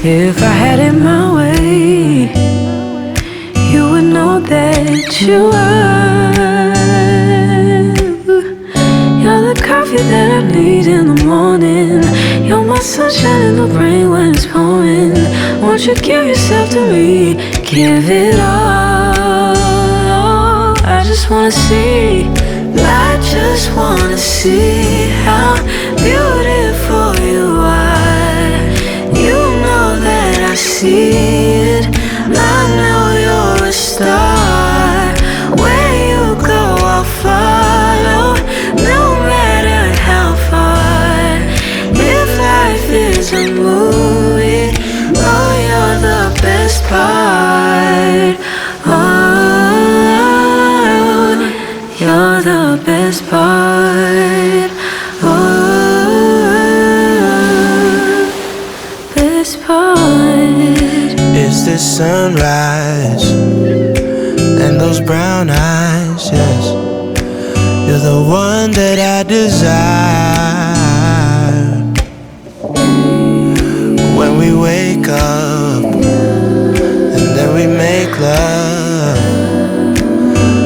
If I had it my way, you would know that you are. You're the coffee that I need in the morning. You're my sunshine in the rain when it's pouring. Won't you give yourself to me? Give it all. I just wanna see. I just wanna see how beautiful. see it. I know you're a star. Where you go, I'll follow, no matter how far. If life is a movie, oh, you're the best part. Oh, you're the best part. sunrise and those brown eyes, yes. You're the one that I desire. When we wake up and then we make love,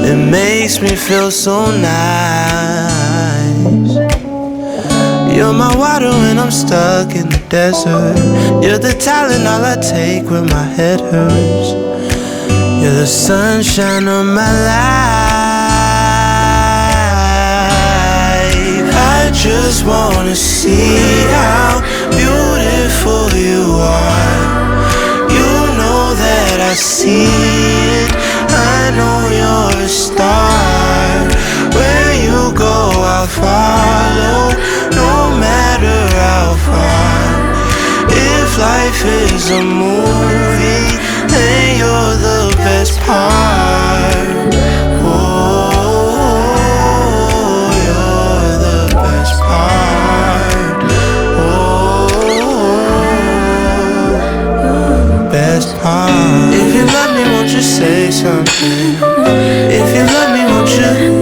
it makes me feel so nice. You're my water when I'm stuck in the desert. You're the Tylenol I take when my head hurts. You're the sunshine of my life. I just wanna see how beautiful you are. You know that I see it. I know you're a star you go, I'll follow, no matter how far. If life is a movie, then you're the best part. Oh, you're the best part. Oh, best part. If you love me, won't you say something? If you love me, won't you?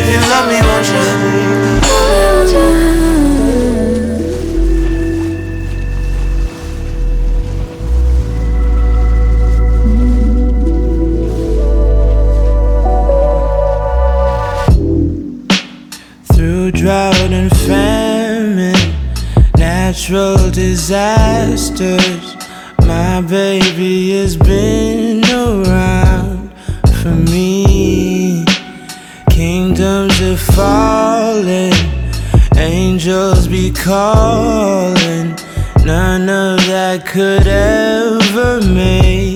if you love me, won't you? Through drought and famine, natural disasters, my baby has been around for me falling, angels be calling. None of that could ever make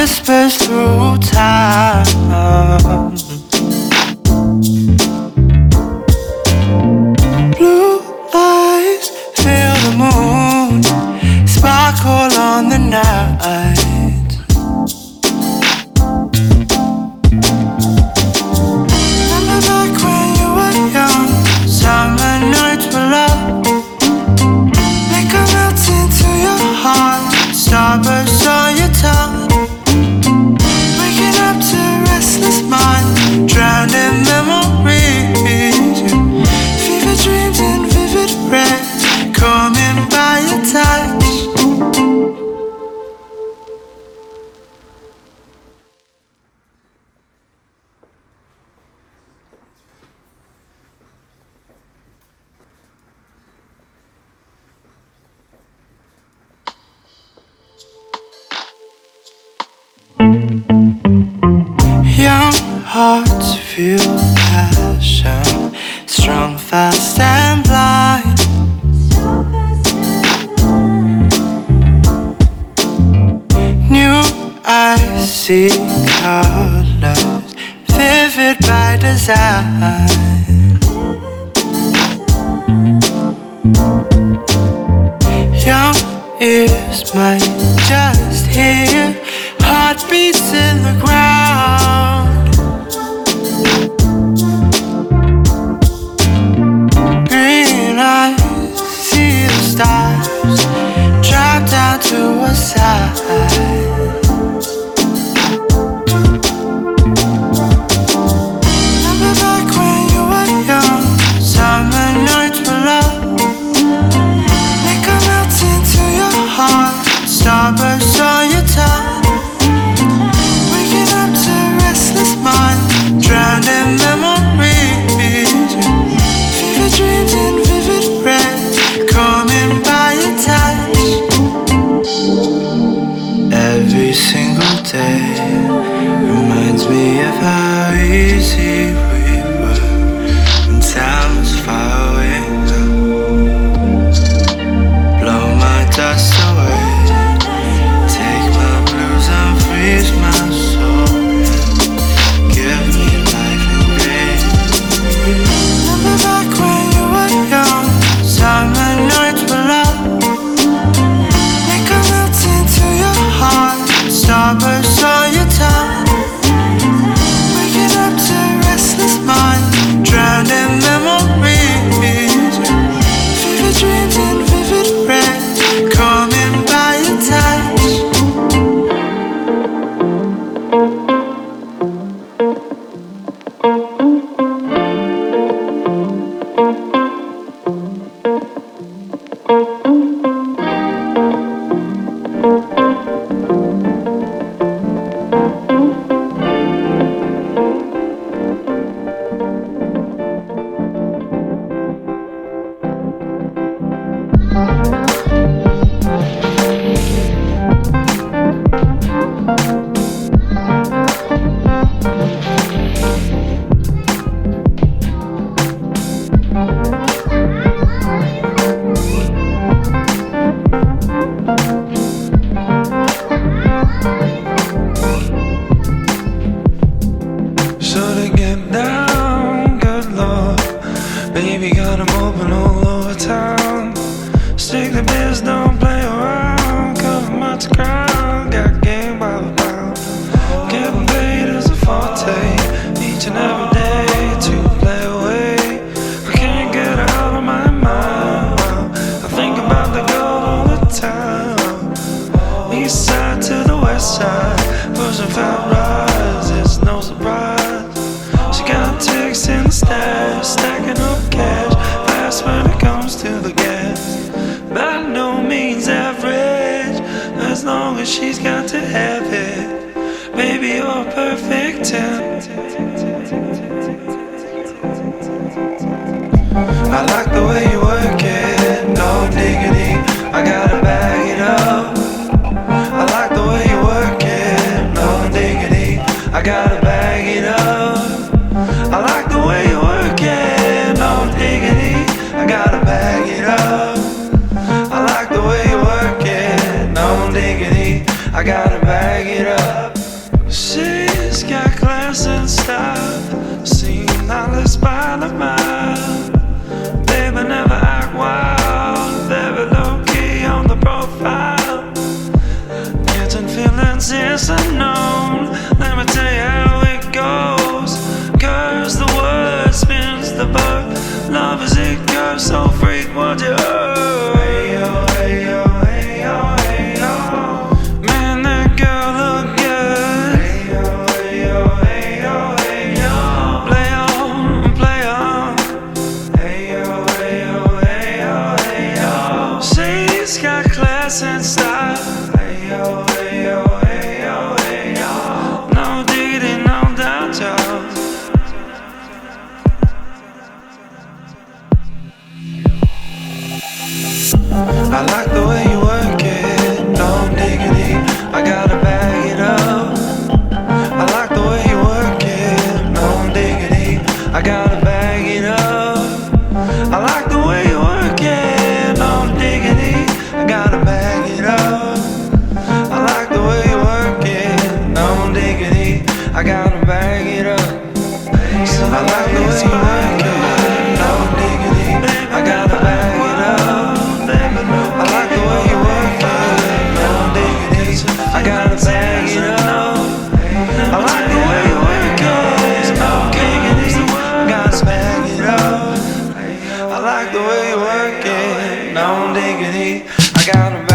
Remember through when agony. I got a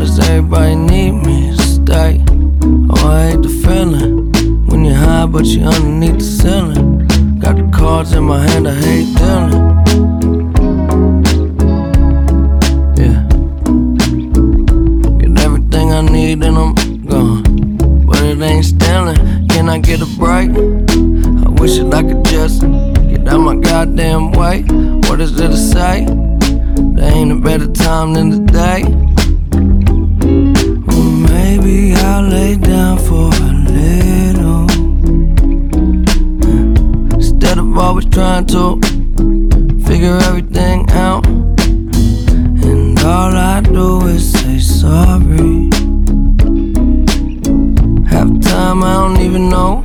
does everybody need me stay? Oh, I hate the feeling when you're high, but you're underneath the ceiling. Got the cards in my hand, I hate dealing. Yeah, get everything I need and I'm gone, but it ain't stealing. Can I get a break? I wish that I could just get out my goddamn way. What is it to say? There ain't a better time than today. Maybe I'll lay down for a little. Instead of always trying to figure everything out. And all I do is say sorry. Half time, I don't even know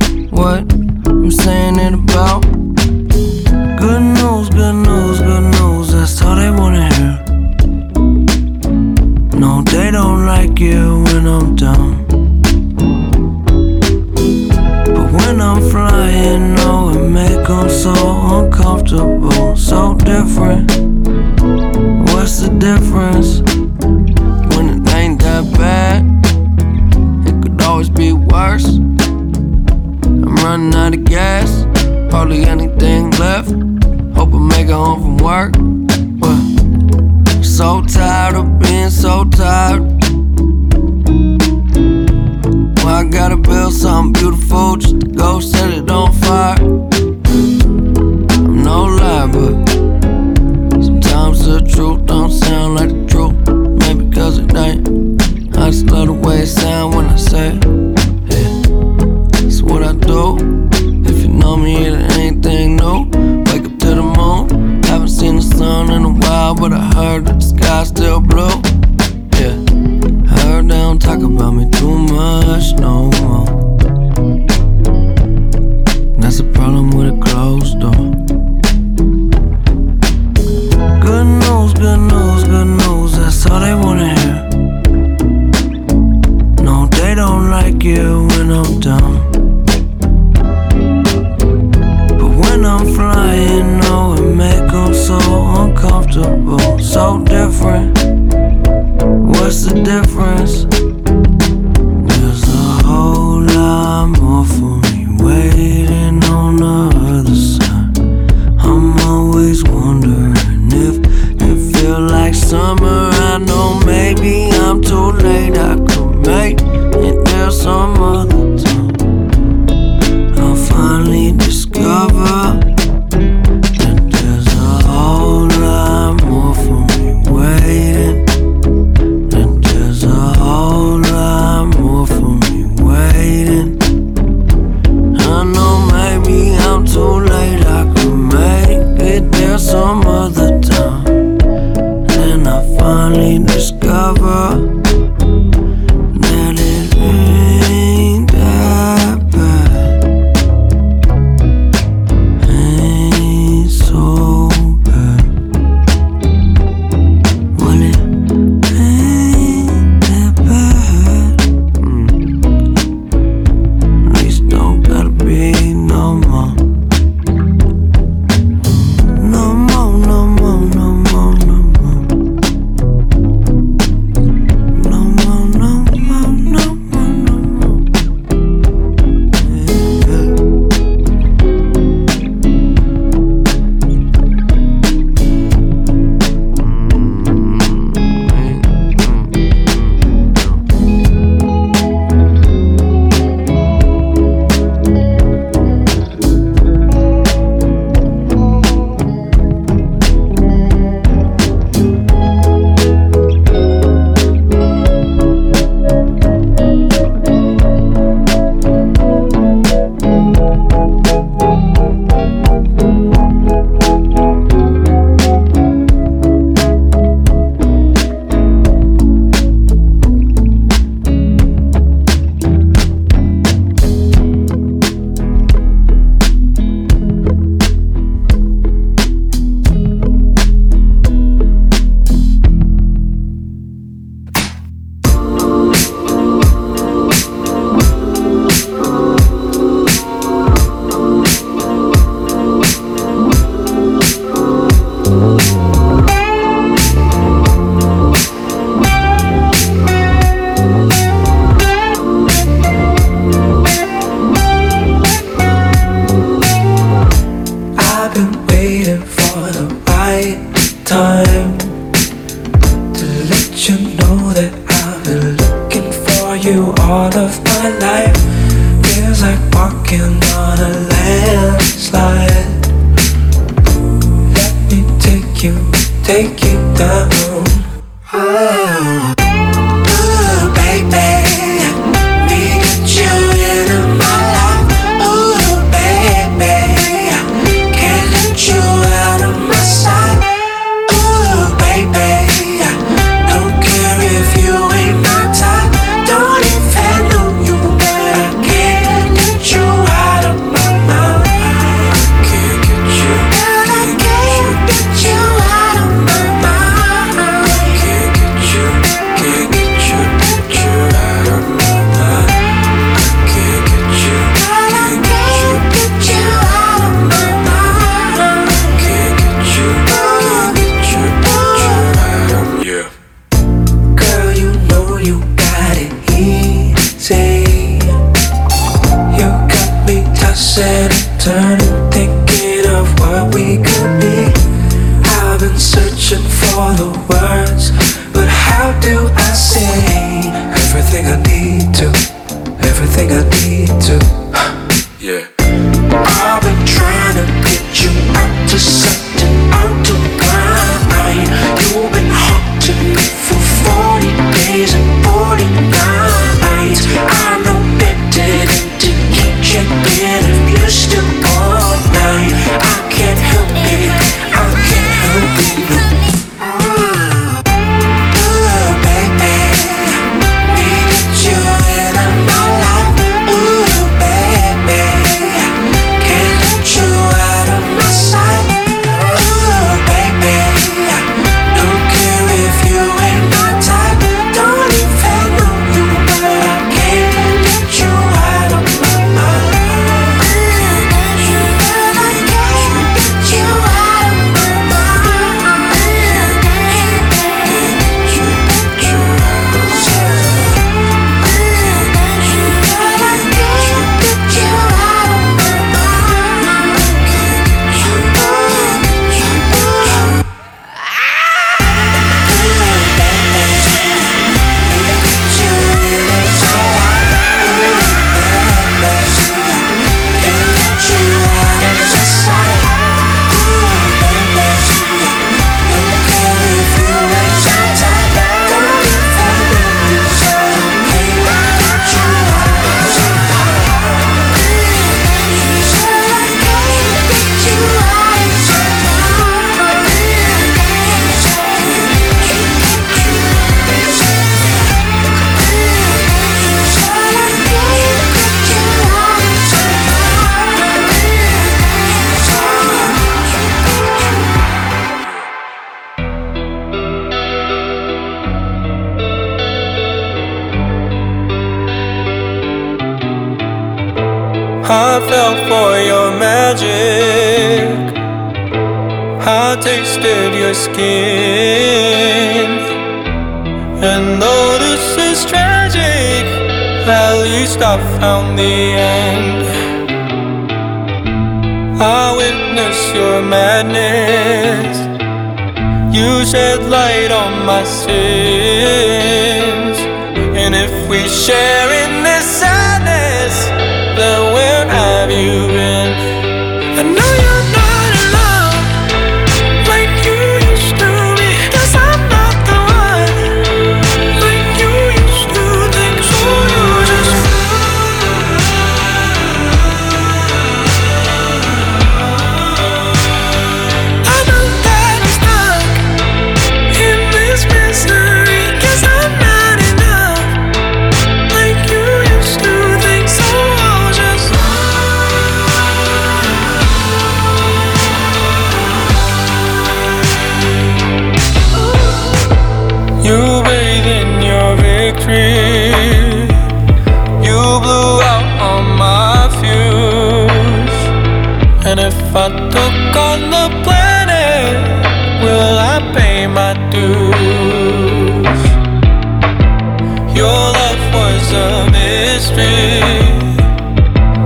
Your love was a mystery.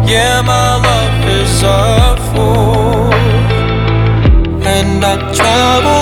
Yeah, my love is a fool, and I travel.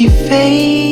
she fades.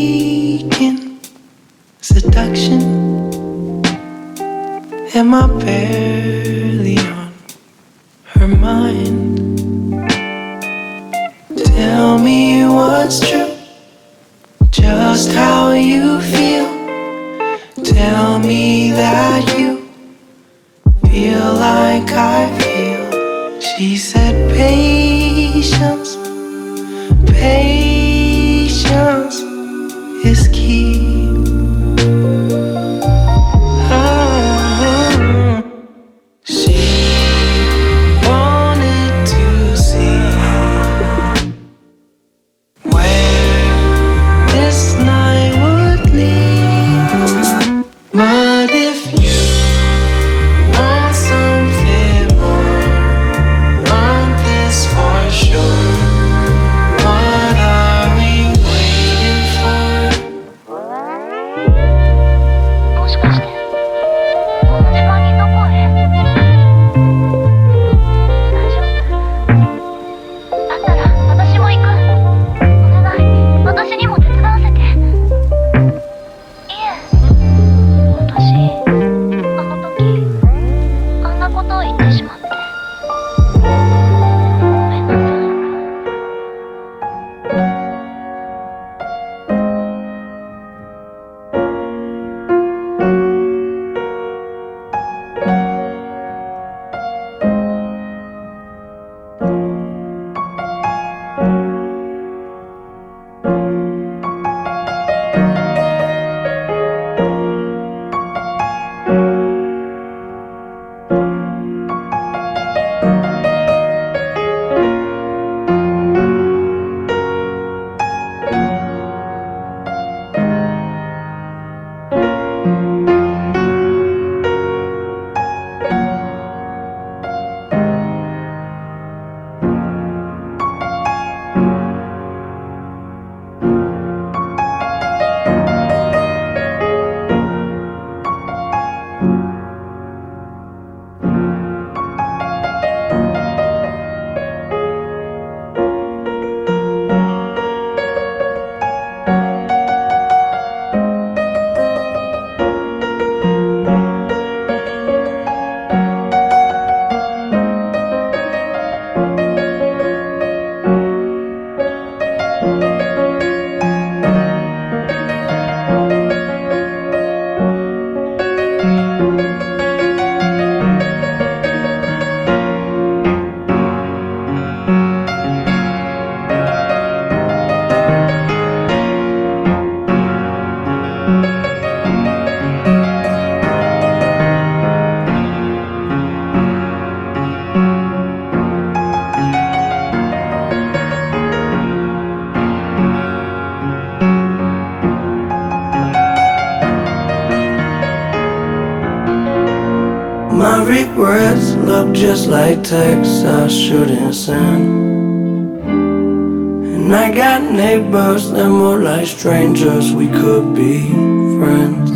like texts I shouldn't send. And I got neighbors that more like strangers, we could be friends.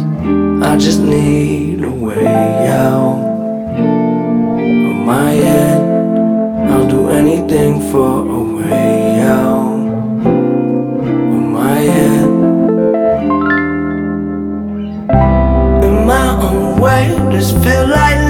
I just need a way out of my head. I'll do anything for a way out of my head. In my own way, just feel like.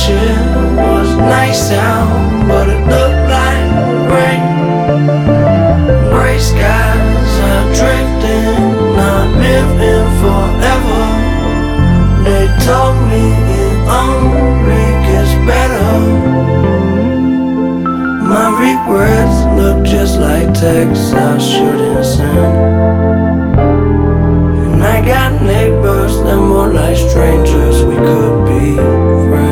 shit was nice out, but it looked like rain. Gray skies are drifting, not living forever. They told me it only gets better. My regrets look just like texts I shouldn't send. And I got neighbors that more like strangers we could be friends.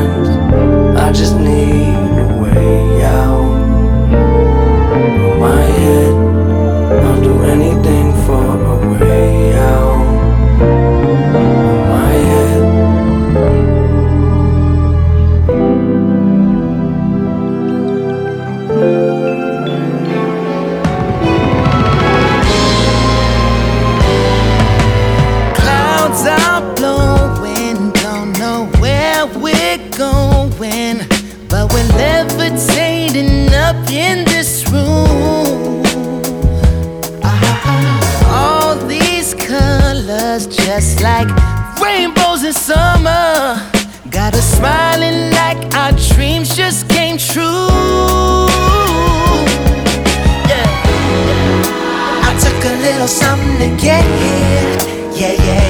I just need a way. get here. Yeah, yeah.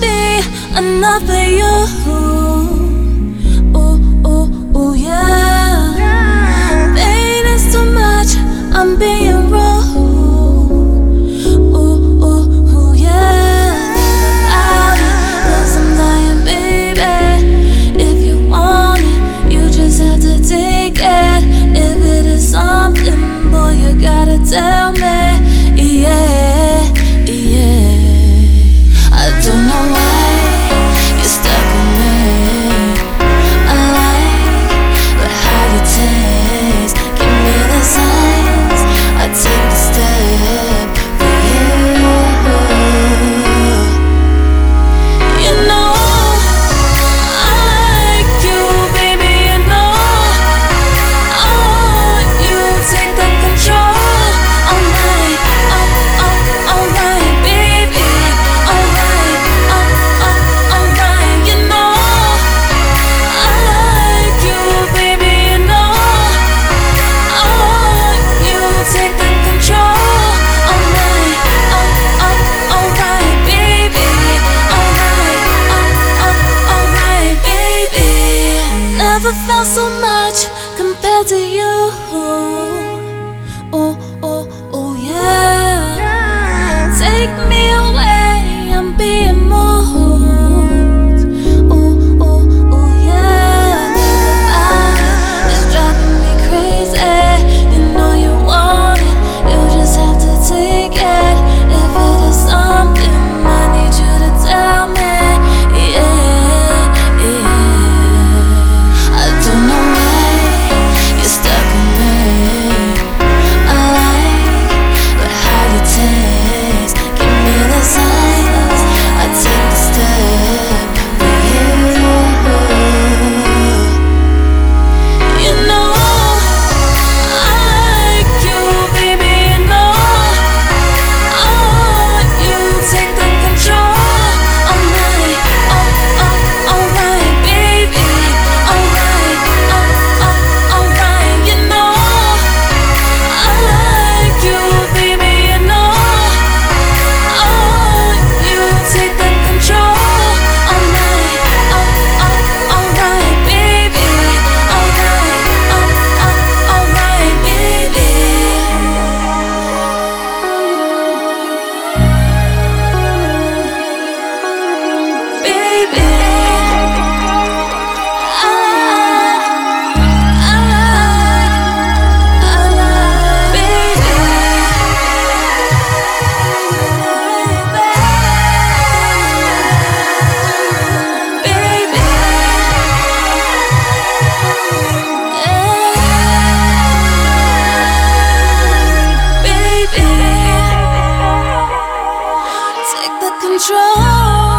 be enough for you. 控制。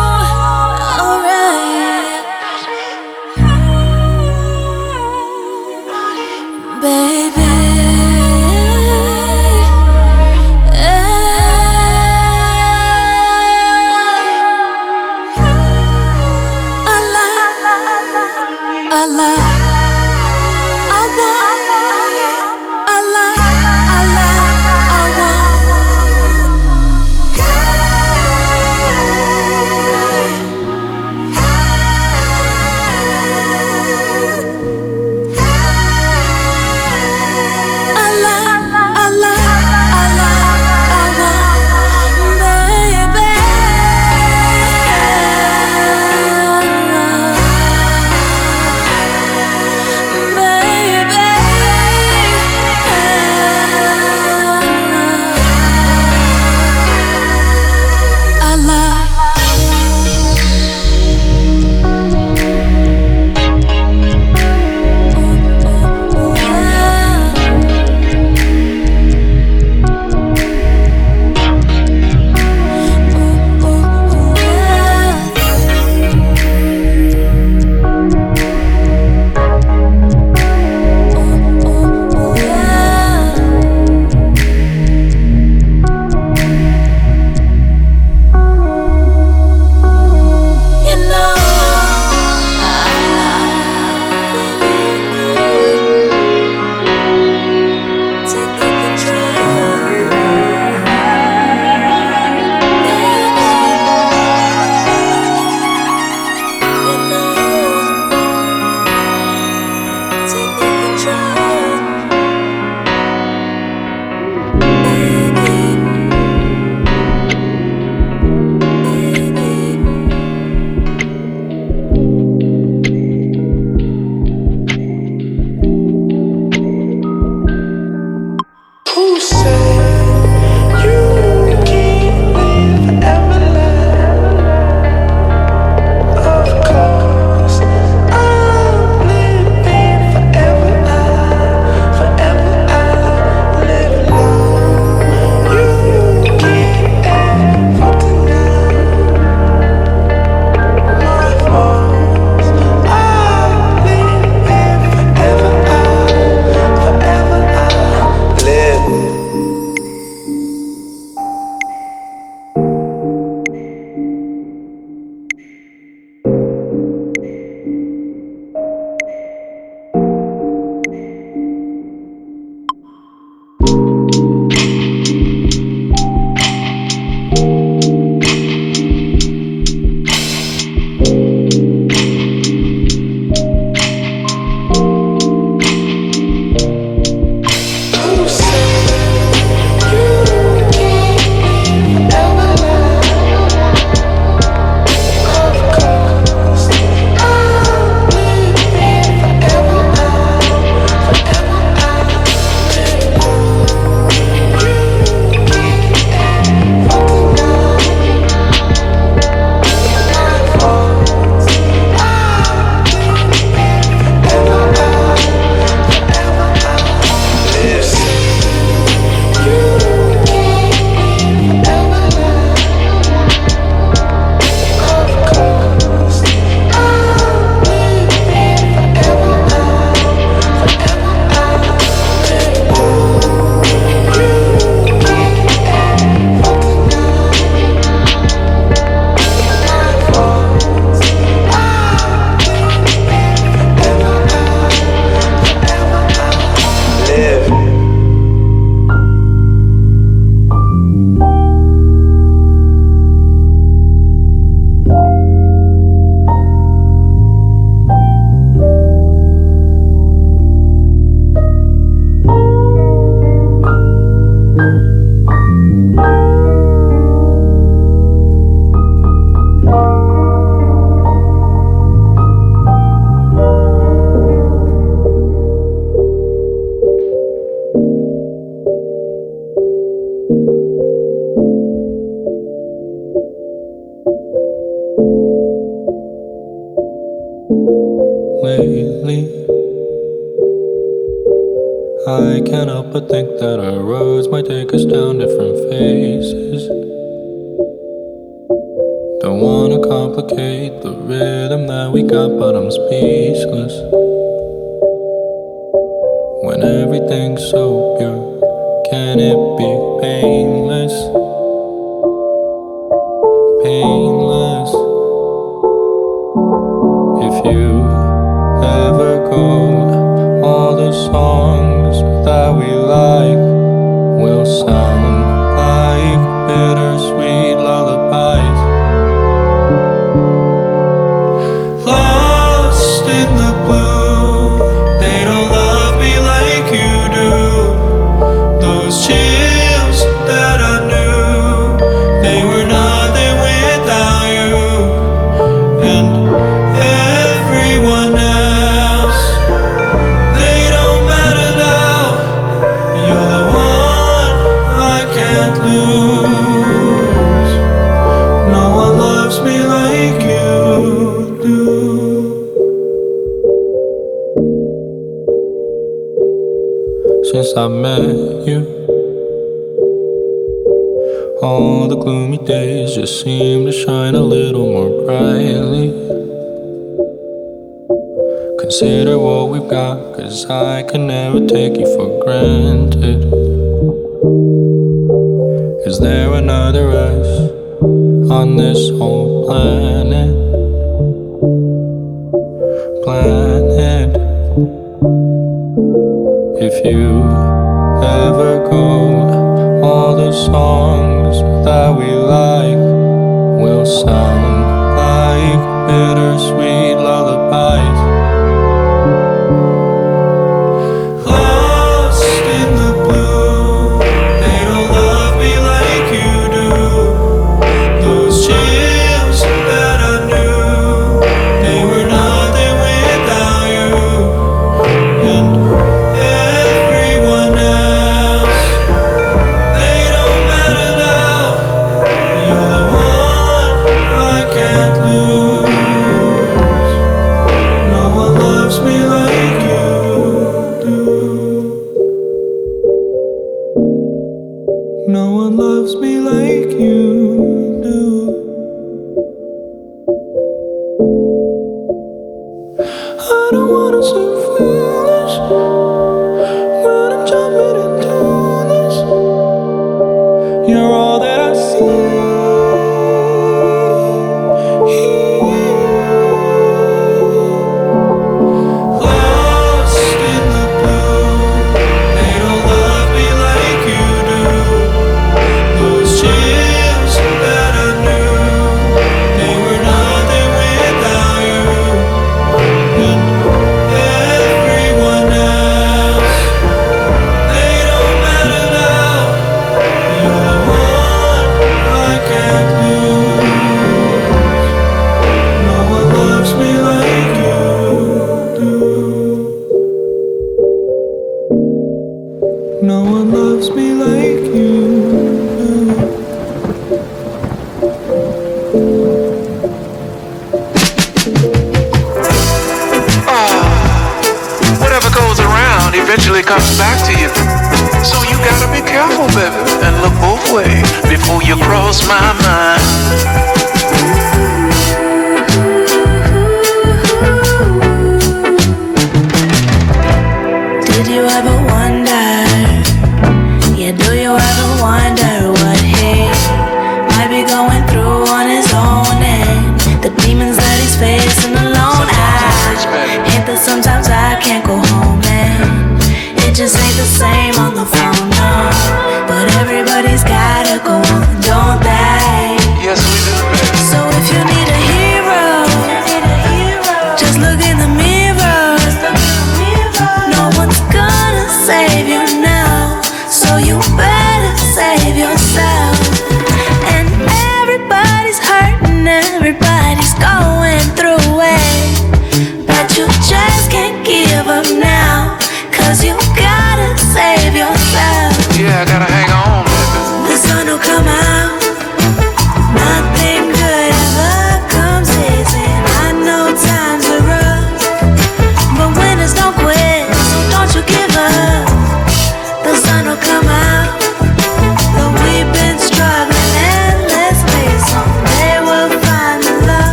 that we like will sound.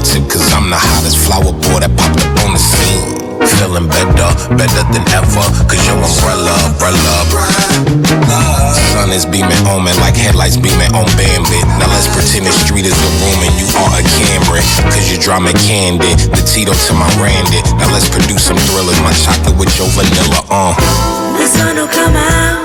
cause I'm the hottest flower boy that popped up on the scene. Feeling better, better than ever, cause your umbrella, umbrella. Sun is beaming on me like headlights beaming on Bambi. Now let's pretend the street is a room and you are a camera. Cause you drama candid, the Tito to my Randy. Now let's produce some thrillers, my chocolate with your vanilla, uh. The sun will come out.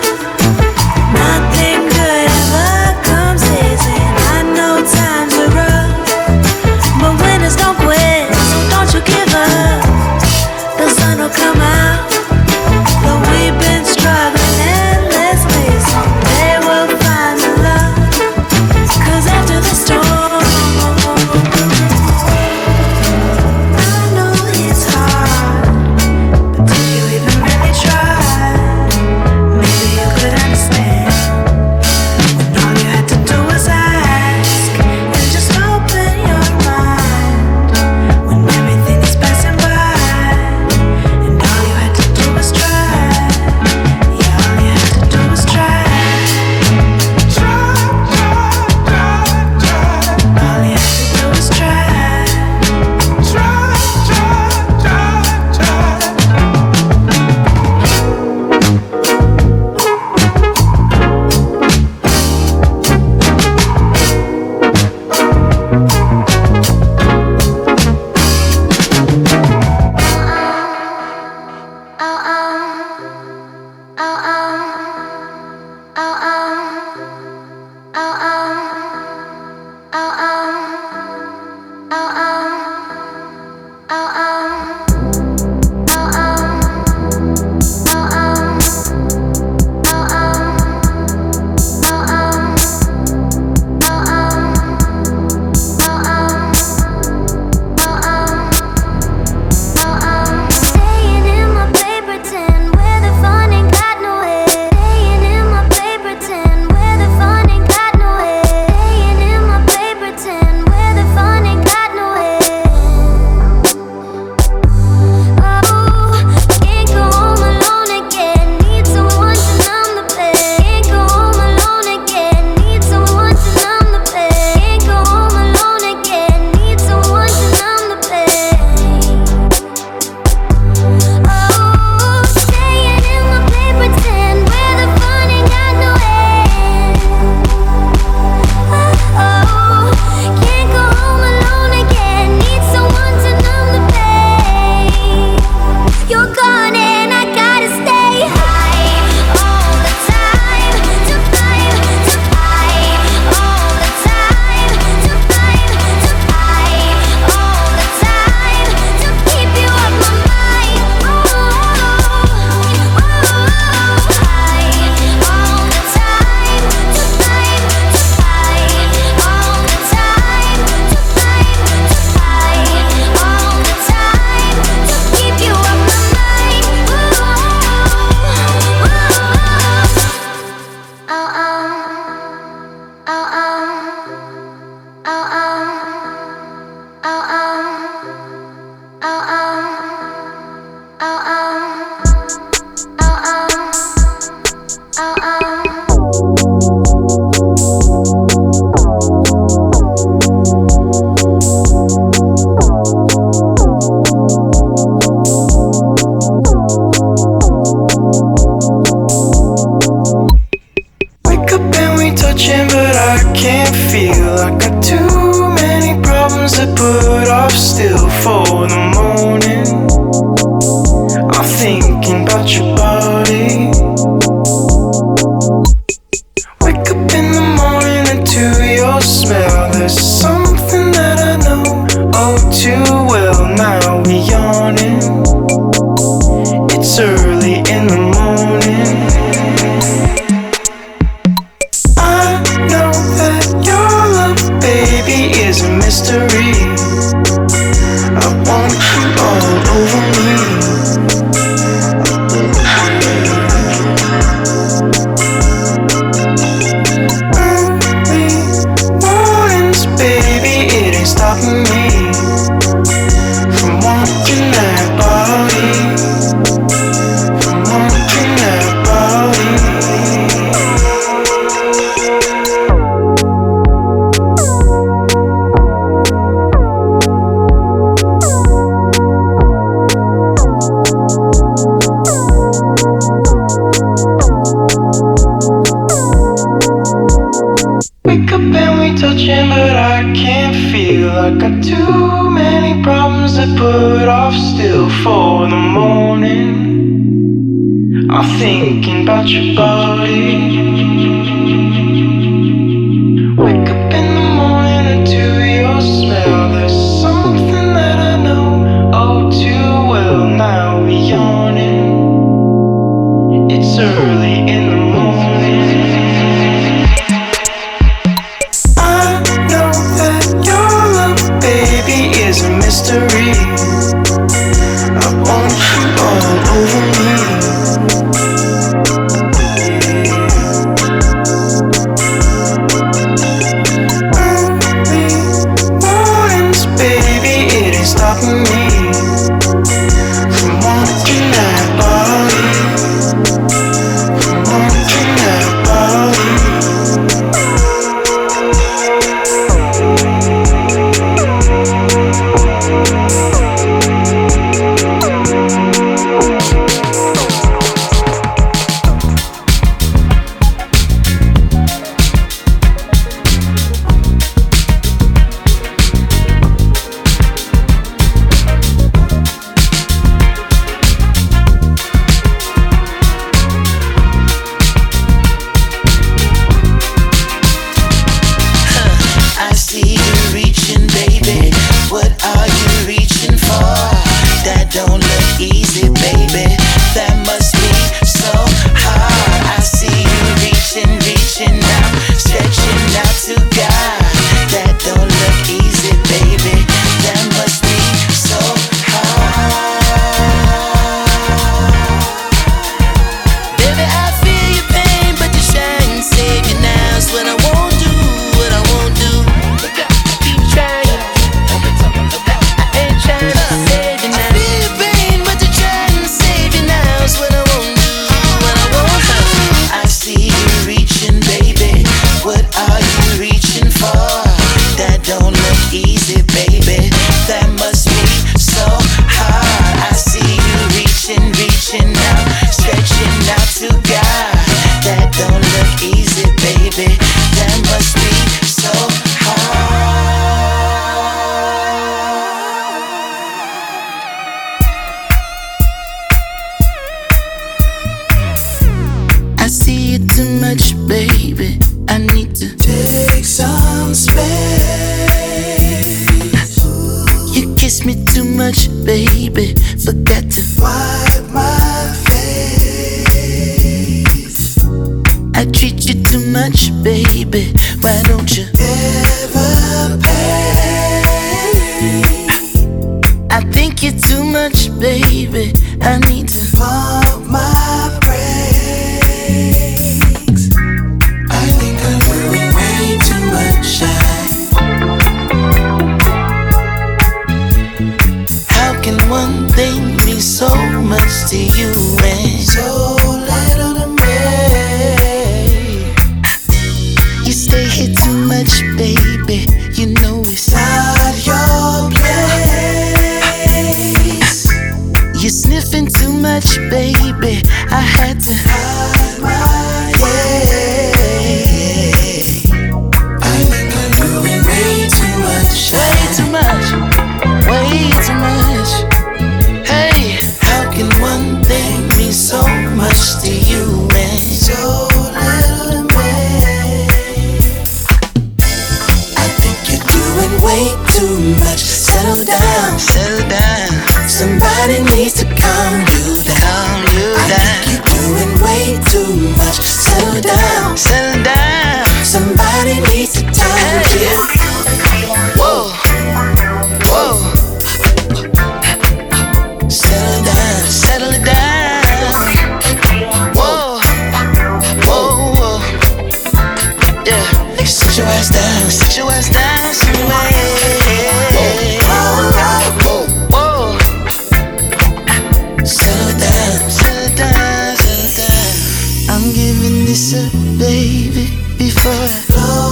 This baby, before I blow